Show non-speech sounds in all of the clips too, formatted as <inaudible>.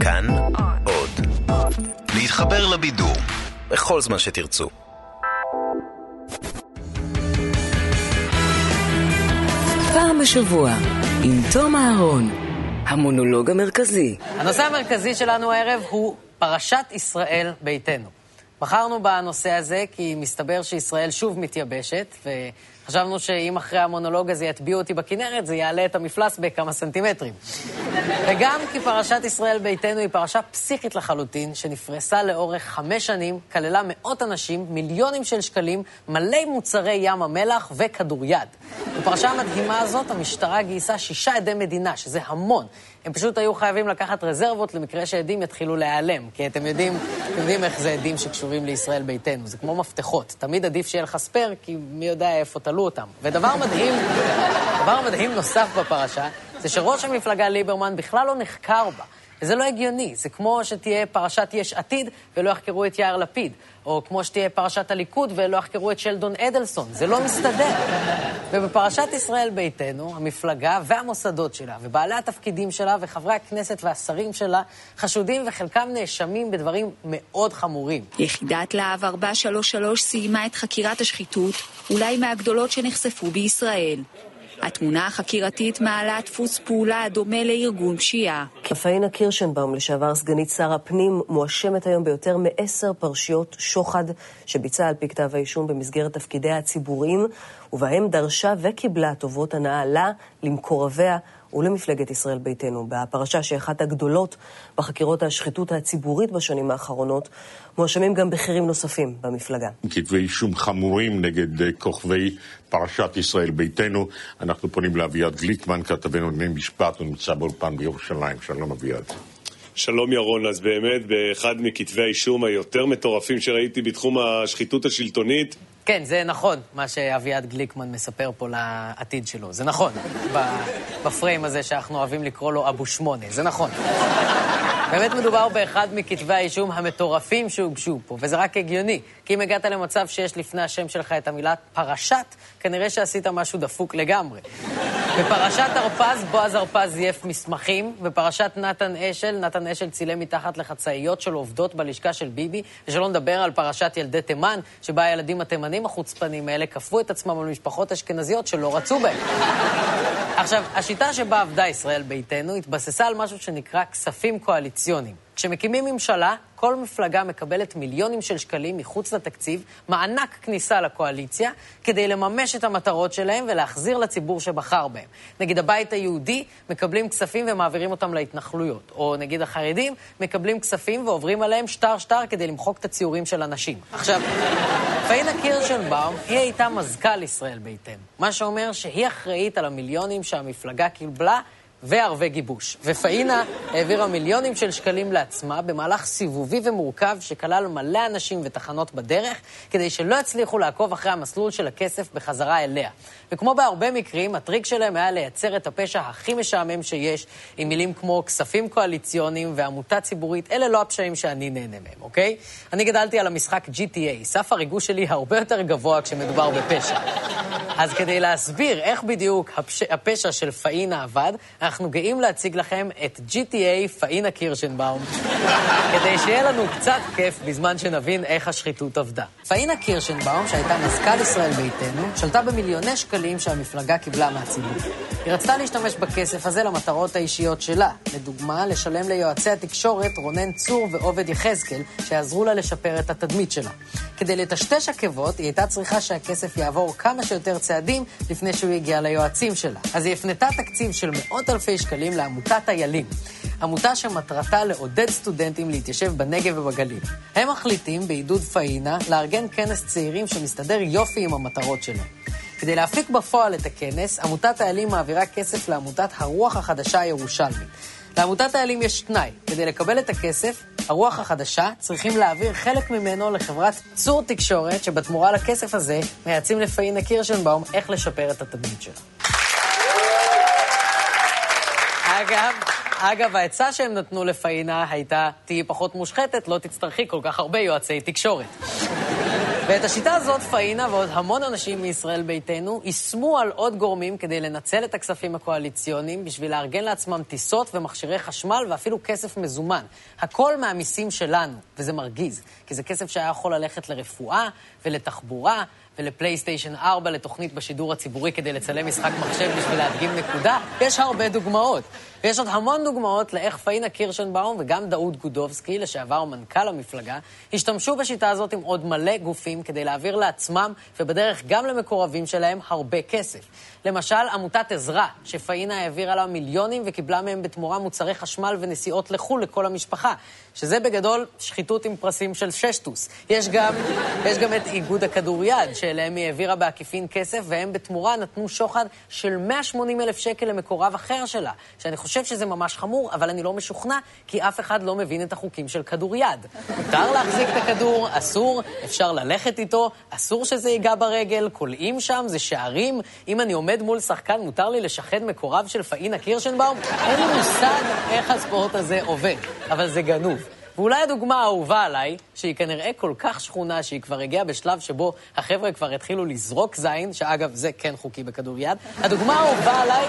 כאן עוד. להתחבר לבידור בכל זמן שתרצו. פעם בשבוע, עם תום אהרון, המונולוג המרכזי. הנושא המרכזי שלנו הערב הוא פרשת ישראל ביתנו. בחרנו בנושא הזה כי מסתבר שישראל שוב מתייבשת, וחשבנו שאם אחרי המונולוג הזה יטביעו אותי בכנרת, זה יעלה את המפלס בכמה סנטימטרים. וגם כי פרשת ישראל ביתנו היא פרשה פסיכית לחלוטין, שנפרסה לאורך חמש שנים, כללה מאות אנשים, מיליונים של שקלים, מלא מוצרי ים המלח וכדוריד. בפרשה המדהימה הזאת, המשטרה גייסה שישה עדי מדינה, שזה המון. הם פשוט היו חייבים לקחת רזרבות למקרה שעדים יתחילו להיעלם. כי אתם יודעים, אתם יודעים איך זה עדים שקשורים לישראל ביתנו. זה כמו מפתחות. תמיד עדיף שיהיה לך ספייר, כי מי יודע איפה תלו אותם. ודבר מדהים, דבר מדהים נוסף בפרשה, זה שראש המפלגה ליברמן בכלל לא נחקר בה. וזה לא הגיוני. זה כמו שתהיה פרשת יש עתיד ולא יחקרו את יאיר לפיד. או כמו שתהיה פרשת הליכוד ולא יחקרו את שלדון אדלסון. זה לא מסתדר. <laughs> ובפרשת ישראל ביתנו, המפלגה והמוסדות שלה, ובעלי התפקידים שלה, וחברי הכנסת והשרים שלה, חשודים וחלקם נאשמים בדברים מאוד חמורים. יחידת להב 433 סיימה את חקירת השחיתות, אולי מהגדולות שנחשפו בישראל. התמונה החקירתית מעלה דפוס פעולה הדומה לארגון פשיעה. פאינה קירשנבאום, לשעבר סגנית שר הפנים, מואשמת היום ביותר מעשר פרשיות שוחד שביצעה על פי כתב האישום במסגרת תפקידיה הציבוריים, ובהם דרשה וקיבלה טובות הנאה לה, למקורביה ולמפלגת ישראל ביתנו. בפרשה שאחת הגדולות בחקירות השחיתות הציבורית בשנים האחרונות, מואשמים גם בכירים נוספים במפלגה. כתבי אישום חמורים נגד אה, כוכבי פרשת ישראל ביתנו. אנחנו פונים לאביעד גליקמן, כתבנו לענייני משפט, הוא נמצא באולפן בירושלים. שלום אביעד. שלום ירון, אז באמת באחד מכתבי האישום היותר מטורפים שראיתי בתחום השחיתות השלטונית. כן, זה נכון, מה שאביעד גליקמן מספר פה לעתיד שלו. זה נכון, בפריים הזה שאנחנו אוהבים לקרוא לו אבו שמונה, זה נכון. באמת מדובר באחד מכתבי האישום המטורפים שהוגשו פה, וזה רק הגיוני, כי אם הגעת למצב שיש לפני השם שלך את המילה פרשת, כנראה שעשית משהו דפוק לגמרי. בפרשת הרפז, בועז הרפז זייף מסמכים, בפרשת נתן אשל, נתן אשל צילם מתחת לחצאיות של עובדות בלשכה של ביבי, ושלא נדבר על פרשת ילדי תימן, שבה הילדים התימנים החוצפנים האלה כפו את עצמם על משפחות אשכנזיות שלא רצו בהם. עכשיו, השיטה שבה עבדה ישראל ביתנו התבססה על משהו שנקרא כספים קואליציוניים. כשמקימים ממשלה, כל מפלגה מקבלת מיליונים של שקלים מחוץ לתקציב, מענק כניסה לקואליציה, כדי לממש את המטרות שלהם ולהחזיר לציבור שבחר בהם. נגיד הבית היהודי מקבלים כספים ומעבירים אותם להתנחלויות. או נגיד החרדים מקבלים כספים ועוברים עליהם שטר-שטר כדי למחוק את הציורים של הנשים. עכשיו, פאינה קירשנבאום, היא הייתה מזכ"ל ישראל ביתנו. מה שאומר שהיא אחראית על המיליונים שהמפלגה קיבלה וערבי גיבוש. ופאינה העבירה מיליונים של שקלים לעצמה במהלך סיבובי ומורכב שכלל מלא אנשים ותחנות בדרך, כדי שלא יצליחו לעקוב אחרי המסלול של הכסף בחזרה אליה. וכמו בהרבה מקרים, הטריק שלהם היה לייצר את הפשע הכי משעמם שיש, עם מילים כמו כספים קואליציוניים ועמותה ציבורית, אלה לא הפשעים שאני נהנה מהם, אוקיי? אני גדלתי על המשחק GTA, סף הריגוש שלי הרבה יותר גבוה כשמדובר בפשע. אז כדי להסביר איך בדיוק הפש... הפשע של פאינה עבד, אנחנו גאים להציג לכם את GTA פאינה קירשנבאום, כדי שיהיה לנו קצת כיף בזמן שנבין איך השחיתות עבדה. פאינה קירשנבאום, שהייתה מזכ"ל ישראל ביתנו, שלטה במיליוני שקלים שהמפלגה קיבלה מהציבור. היא רצתה להשתמש בכסף הזה למטרות האישיות שלה. לדוגמה, לשלם ליועצי התקשורת רונן צור ועובד יחזקאל, שיעזרו לה לשפר את התדמית שלה. כדי לטשטש עקבות, היא הייתה צריכה שהכסף יעבור כמה שיותר צעדים לפני שהוא יגיע ליועצים שלה. אז היא הפנתה תקציב של מאות אלפי שקלים לעמותת איילים. עמותה שמטרתה לעודד סטודנטים להתיישב בנגב ובגליל. הם מחליטים, בעידוד פאינה, לארגן כנס צעירים שמסתדר יופי עם המטרות שלהם. כדי להפיק בפועל את הכנס, עמותת האלים מעבירה כסף לעמותת הרוח החדשה הירושלמית. לעמותת האלים יש תנאי, כדי לקבל את הכסף, הרוח החדשה צריכים להעביר חלק ממנו לחברת צור תקשורת, שבתמורה לכסף הזה מייעצים לפאינה קירשנבאום איך לשפר את התדמית שלה. אגב, אגב, העצה שהם נתנו לפאינה הייתה, תהיי פחות מושחתת, לא תצטרכי כל כך הרבה יועצי תקשורת. ואת השיטה הזאת פאינה ועוד המון אנשים מישראל ביתנו יישמו על עוד גורמים כדי לנצל את הכספים הקואליציוניים בשביל לארגן לעצמם טיסות ומכשירי חשמל ואפילו כסף מזומן. הכל מהמיסים שלנו, וזה מרגיז, כי זה כסף שהיה יכול ללכת לרפואה ולתחבורה ולפלייסטיישן 4 לתוכנית בשידור הציבורי כדי לצלם משחק מחשב בשביל להדגים נקודה, יש הרבה דוגמאות. ויש עוד המון דוגמאות לאיך פאינה קירשנבאום וגם דאוד גודובסקי, לשעבר מנכ"ל המפלגה, השתמשו בשיטה הזאת עם עוד מלא גופים כדי להעביר לעצמם, ובדרך גם למקורבים שלהם, הרבה כסף. למשל, עמותת עזרא, שפאינה העבירה לה מיליונים וקיבלה מהם בתמורה מוצרי חשמל ונסיעות לחו"ל לכל המשפחה, שזה בגדול שחיתות עם פרסים של ששטוס. יש גם, יש גם את איגוד הכדוריד, שאליהם היא העבירה בעקיפין כסף, והם בתמורה נתנו שוחד של 180 אלף שקל למקורב אחר שלה, שאני חושב שזה ממש חמור, אבל אני לא משוכנע, כי אף אחד לא מבין את החוקים של כדוריד. מותר להחזיק את הכדור, אסור, אפשר ללכת איתו, אסור שזה ייגע ברגל, כולאים שם, זה שערים. אם אני עומד מול שחקן, מותר לי לשחד מקורב של פאינה קירשנבאום? אין לי מושג איך הספורט הזה עובד, אבל זה גנוב. ואולי הדוגמה האהובה עליי, שהיא כנראה כל כך שכונה שהיא כבר הגיעה בשלב שבו החבר'ה כבר התחילו לזרוק זין, שאגב, זה כן חוקי בכדוריד, הדוגמה האהובה עליי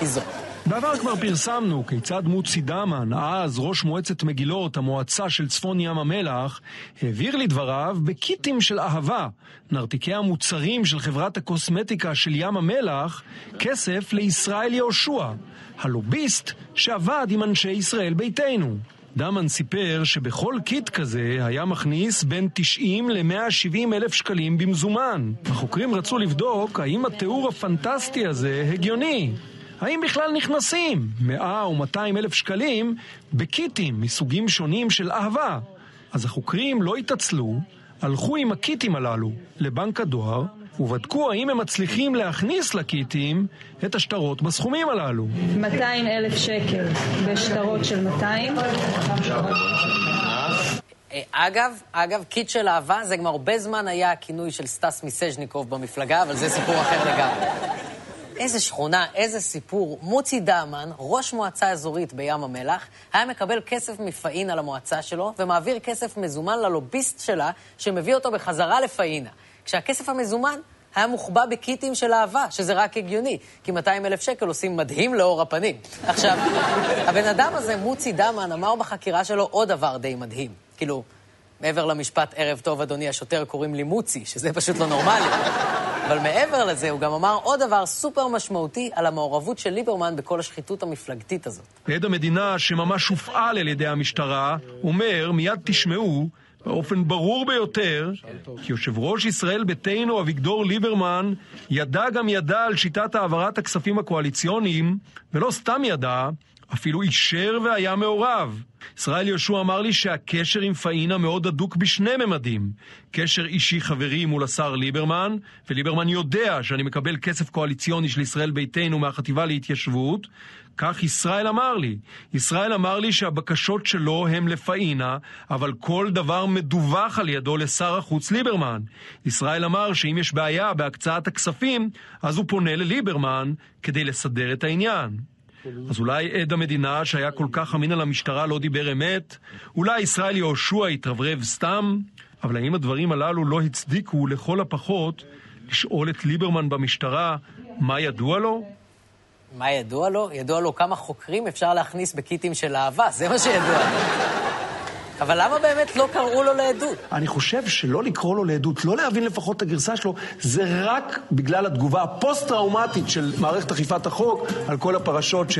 היא זאת. בעבר כבר פרסמנו כיצד מוצי דמן, אז ראש מועצת מגילות, המועצה של צפון ים המלח, העביר לדבריו בקיטים של אהבה, נרתיקי המוצרים של חברת הקוסמטיקה של ים המלח, כסף לישראל יהושע, הלוביסט שעבד עם אנשי ישראל ביתנו. דמן סיפר שבכל קיט כזה היה מכניס בין 90 ל-170 אלף שקלים במזומן. החוקרים רצו לבדוק האם התיאור הפנטסטי הזה הגיוני. האם בכלל נכנסים 100 או 200 אלף שקלים בקיטים מסוגים שונים של אהבה? אז החוקרים לא התעצלו, הלכו עם הקיטים הללו לבנק הדואר ובדקו האם הם מצליחים להכניס לקיטים את השטרות בסכומים הללו. 200 אלף שקל בשטרות של 200. אה, אגב, אגב, kit של אהבה זה גם הרבה זמן היה הכינוי של סטס מיסז'ניקוב במפלגה, אבל זה סיפור אחר לגמרי. איזה שכונה, איזה סיפור. מוטי דהמן, ראש מועצה אזורית בים המלח, היה מקבל כסף מפאינה למועצה שלו, ומעביר כסף מזומן ללוביסט שלה, שמביא אותו בחזרה לפאינה. כשהכסף המזומן היה מוחבא בקיטים של אהבה, שזה רק הגיוני, כי 200 אלף שקל עושים מדהים לאור הפנים. עכשיו, הבן אדם הזה, מוצי דמן, אמר בחקירה שלו עוד דבר די מדהים. כאילו, מעבר למשפט ערב טוב, אדוני השוטר, קוראים לי מוצי, שזה פשוט לא נורמלי. אבל מעבר לזה, הוא גם אמר עוד דבר סופר משמעותי על המעורבות של ליברמן בכל השחיתות המפלגתית הזאת. עד המדינה, שממש הופעל על ידי המשטרה, אומר, מיד תשמעו, באופן ברור ביותר, כי יושב ראש ישראל ביתנו אביגדור ליברמן ידע גם ידע על שיטת העברת הכספים הקואליציוניים, ולא סתם ידע, אפילו אישר והיה מעורב. ישראל יהושע אמר לי שהקשר עם פאינה מאוד הדוק בשני ממדים. קשר אישי חברי מול השר ליברמן, וליברמן יודע שאני מקבל כסף קואליציוני של ישראל ביתנו מהחטיבה להתיישבות, כך ישראל אמר לי. ישראל אמר לי שהבקשות שלו הם לפאינה, אבל כל דבר מדווח על ידו לשר החוץ ליברמן. ישראל אמר שאם יש בעיה בהקצאת הכספים, אז הוא פונה לליברמן כדי לסדר את העניין. אז אולי עד המדינה שהיה כל כך אמין על המשטרה לא דיבר אמת? אולי ישראל יהושע התרברב סתם? אבל האם הדברים הללו לא הצדיקו לכל הפחות לשאול את ליברמן במשטרה מה ידוע לו? מה ידוע לו? ידוע לו כמה חוקרים אפשר להכניס בקיטים של אהבה, זה מה שידוע לו. אבל למה באמת לא קראו לו לעדות? אני חושב שלא לקרוא לו לעדות, לא להבין לפחות את הגרסה שלו, זה רק בגלל התגובה הפוסט-טראומטית של מערכת אכיפת החוק על כל הפרשות, ש...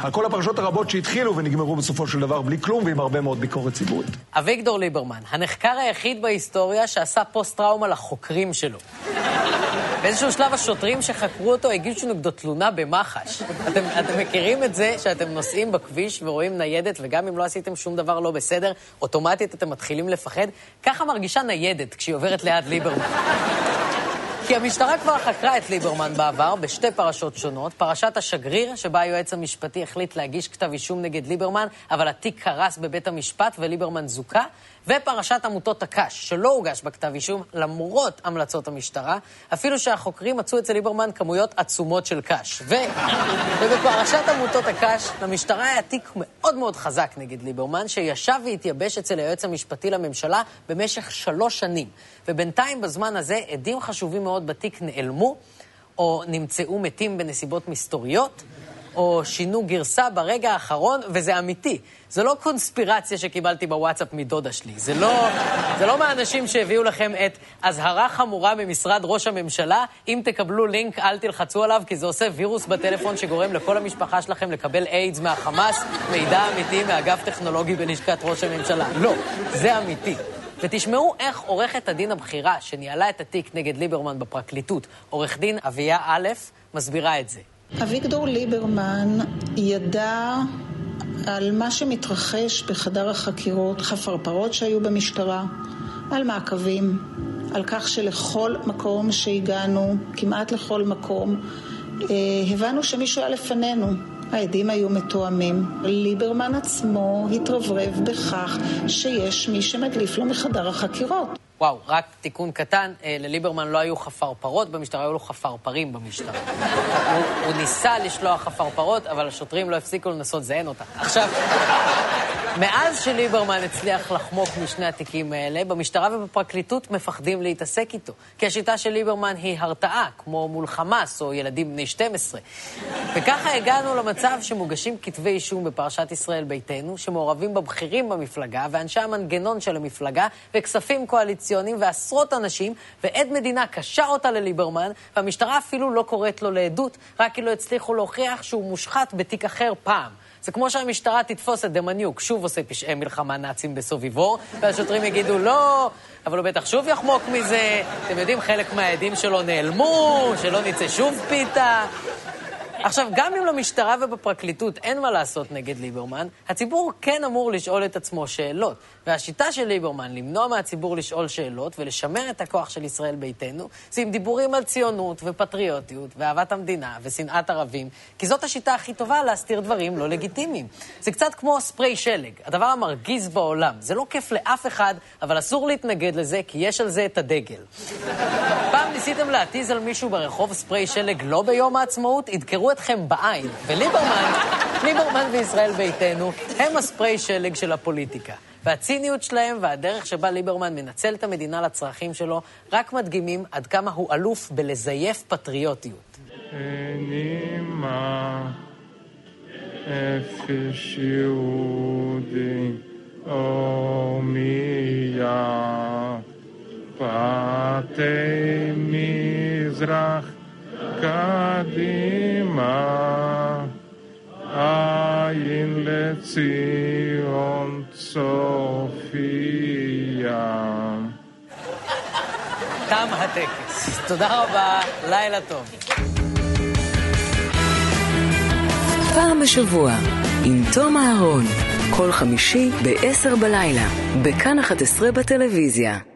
על כל הפרשות הרבות שהתחילו ונגמרו בסופו של דבר בלי כלום ועם הרבה מאוד ביקורת ציבורית. אביגדור ליברמן, הנחקר היחיד בהיסטוריה שעשה פוסט-טראומה לחוקרים שלו. באיזשהו שלב השוטרים שחקרו אותו הגישו נגדו תלונה במח"ש. אתם, אתם מכירים את זה שאתם נוסעים בכביש ורואים ניידת, וגם אם לא עשיתם שום דבר לא בסדר, אוטומטית אתם מתחילים לפחד? ככה מרגישה ניידת כשהיא עוברת ליד ליברמן. כי המשטרה כבר חקרה את ליברמן בעבר בשתי פרשות שונות. פרשת השגריר, שבה היועץ המשפטי החליט להגיש כתב אישום נגד ליברמן, אבל התיק קרס בבית המשפט וליברמן זוכה. ופרשת עמותות הקש, שלא הוגש בה כתב אישום למרות המלצות המשטרה, אפילו שהחוקרים מצאו אצל ליברמן כמויות עצומות של קש. ו... ובפרשת עמותות הקש, למשטרה היה תיק מאוד מאוד חזק נגד ליברמן, שישב והתייבש אצל היועץ המשפטי לממשלה במשך שלוש שנים. ובינתיים, בזמן הזה, עדים חשובים מאוד בתיק נעלמו, או נמצאו מתים בנסיבות מסתוריות. או שינו גרסה ברגע האחרון, וזה אמיתי. זה לא קונספירציה שקיבלתי בוואטסאפ מדודה שלי. זה לא, זה לא מהאנשים שהביאו לכם את אזהרה חמורה ממשרד ראש הממשלה, אם תקבלו לינק אל תלחצו עליו, כי זה עושה וירוס בטלפון שגורם לכל המשפחה שלכם לקבל איידס מהחמאס, מידע אמיתי מאגף טכנולוגי בלשכת ראש הממשלה. לא, זה אמיתי. ותשמעו איך עורכת הדין הבכירה שניהלה את התיק נגד ליברמן בפרקליטות, עורך דין אביה א', מסבירה את זה. אביגדור ליברמן ידע על מה שמתרחש בחדר החקירות, חפרפרות שהיו במשטרה, על מעקבים, על כך שלכל מקום שהגענו, כמעט לכל מקום, אה, הבנו שמישהו היה לפנינו. העדים היו מתואמים. ליברמן עצמו התרברב בכך שיש מי שמדליף לו מחדר החקירות. וואו, רק תיקון קטן, אה, לליברמן לא היו חפרפרות במשטרה, היו לו חפרפרים במשטרה. הוא, הוא ניסה לשלוח חפרפרות, אבל השוטרים לא הפסיקו לנסות לזיין אותה. עכשיו, מאז שליברמן הצליח לחמוק משני התיקים האלה, במשטרה ובפרקליטות מפחדים להתעסק איתו. כי השיטה של ליברמן היא הרתעה, כמו מול חמאס או ילדים בני 12. וככה הגענו למצב שמוגשים כתבי אישום בפרשת ישראל ביתנו, שמעורבים בבכירים במפלגה ואנשי המנגנון של המפלגה, וכספים קואליציוניים ועשרות אנשים, ועד מדינה קשר אותה לליברמן, והמשטרה אפילו לא קוראת לו לעדות, רק כי לא הצליחו להוכיח שהוא מושחת בתיק אחר פעם. זה כמו שהמשטרה תתפוס את דמניוק, שוב עושה פשעי מלחמה נאצים בסוביבור, והשוטרים יגידו, לא, אבל הוא בטח שוב יחמוק מזה. אתם יודעים, חלק מהעדים שלו נעלמו, שלא נצא שוב פיתה. עכשיו, גם אם למשטרה ובפרקליטות אין מה לעשות נגד ליברמן, הציבור כן אמור לשאול את עצמו שאלות. והשיטה של ליברמן למנוע מהציבור לשאול שאלות ולשמר את הכוח של ישראל ביתנו, זה עם דיבורים על ציונות ופטריוטיות ואהבת המדינה ושנאת ערבים, כי זאת השיטה הכי טובה להסתיר דברים לא לגיטימיים. זה קצת כמו ספרי שלג, הדבר המרגיז בעולם. זה לא כיף לאף אחד, אבל אסור להתנגד לזה, כי יש על זה את הדגל. פעם ניסיתם להתיז על מישהו ברחוב ספרי שלג לא ביום העצמאות? ידקרו אתכם בעין. וליברמן, ליברמן וישראל ביתנו, הם הספרי שלג של הפוליטיקה. והציניות שלהם והדרך שבה ליברמן מנצל את המדינה לצרכים שלו רק מדגימים עד כמה הוא אלוף בלזייף פטריוטיות. פתי מזרח קדימה עין לציון צופיה. תם הטקס. תודה רבה, לילה טוב. פעם בשבוע, עם תום אהרון, כל חמישי ב-10 בלילה, בכאן 11 בטלוויזיה.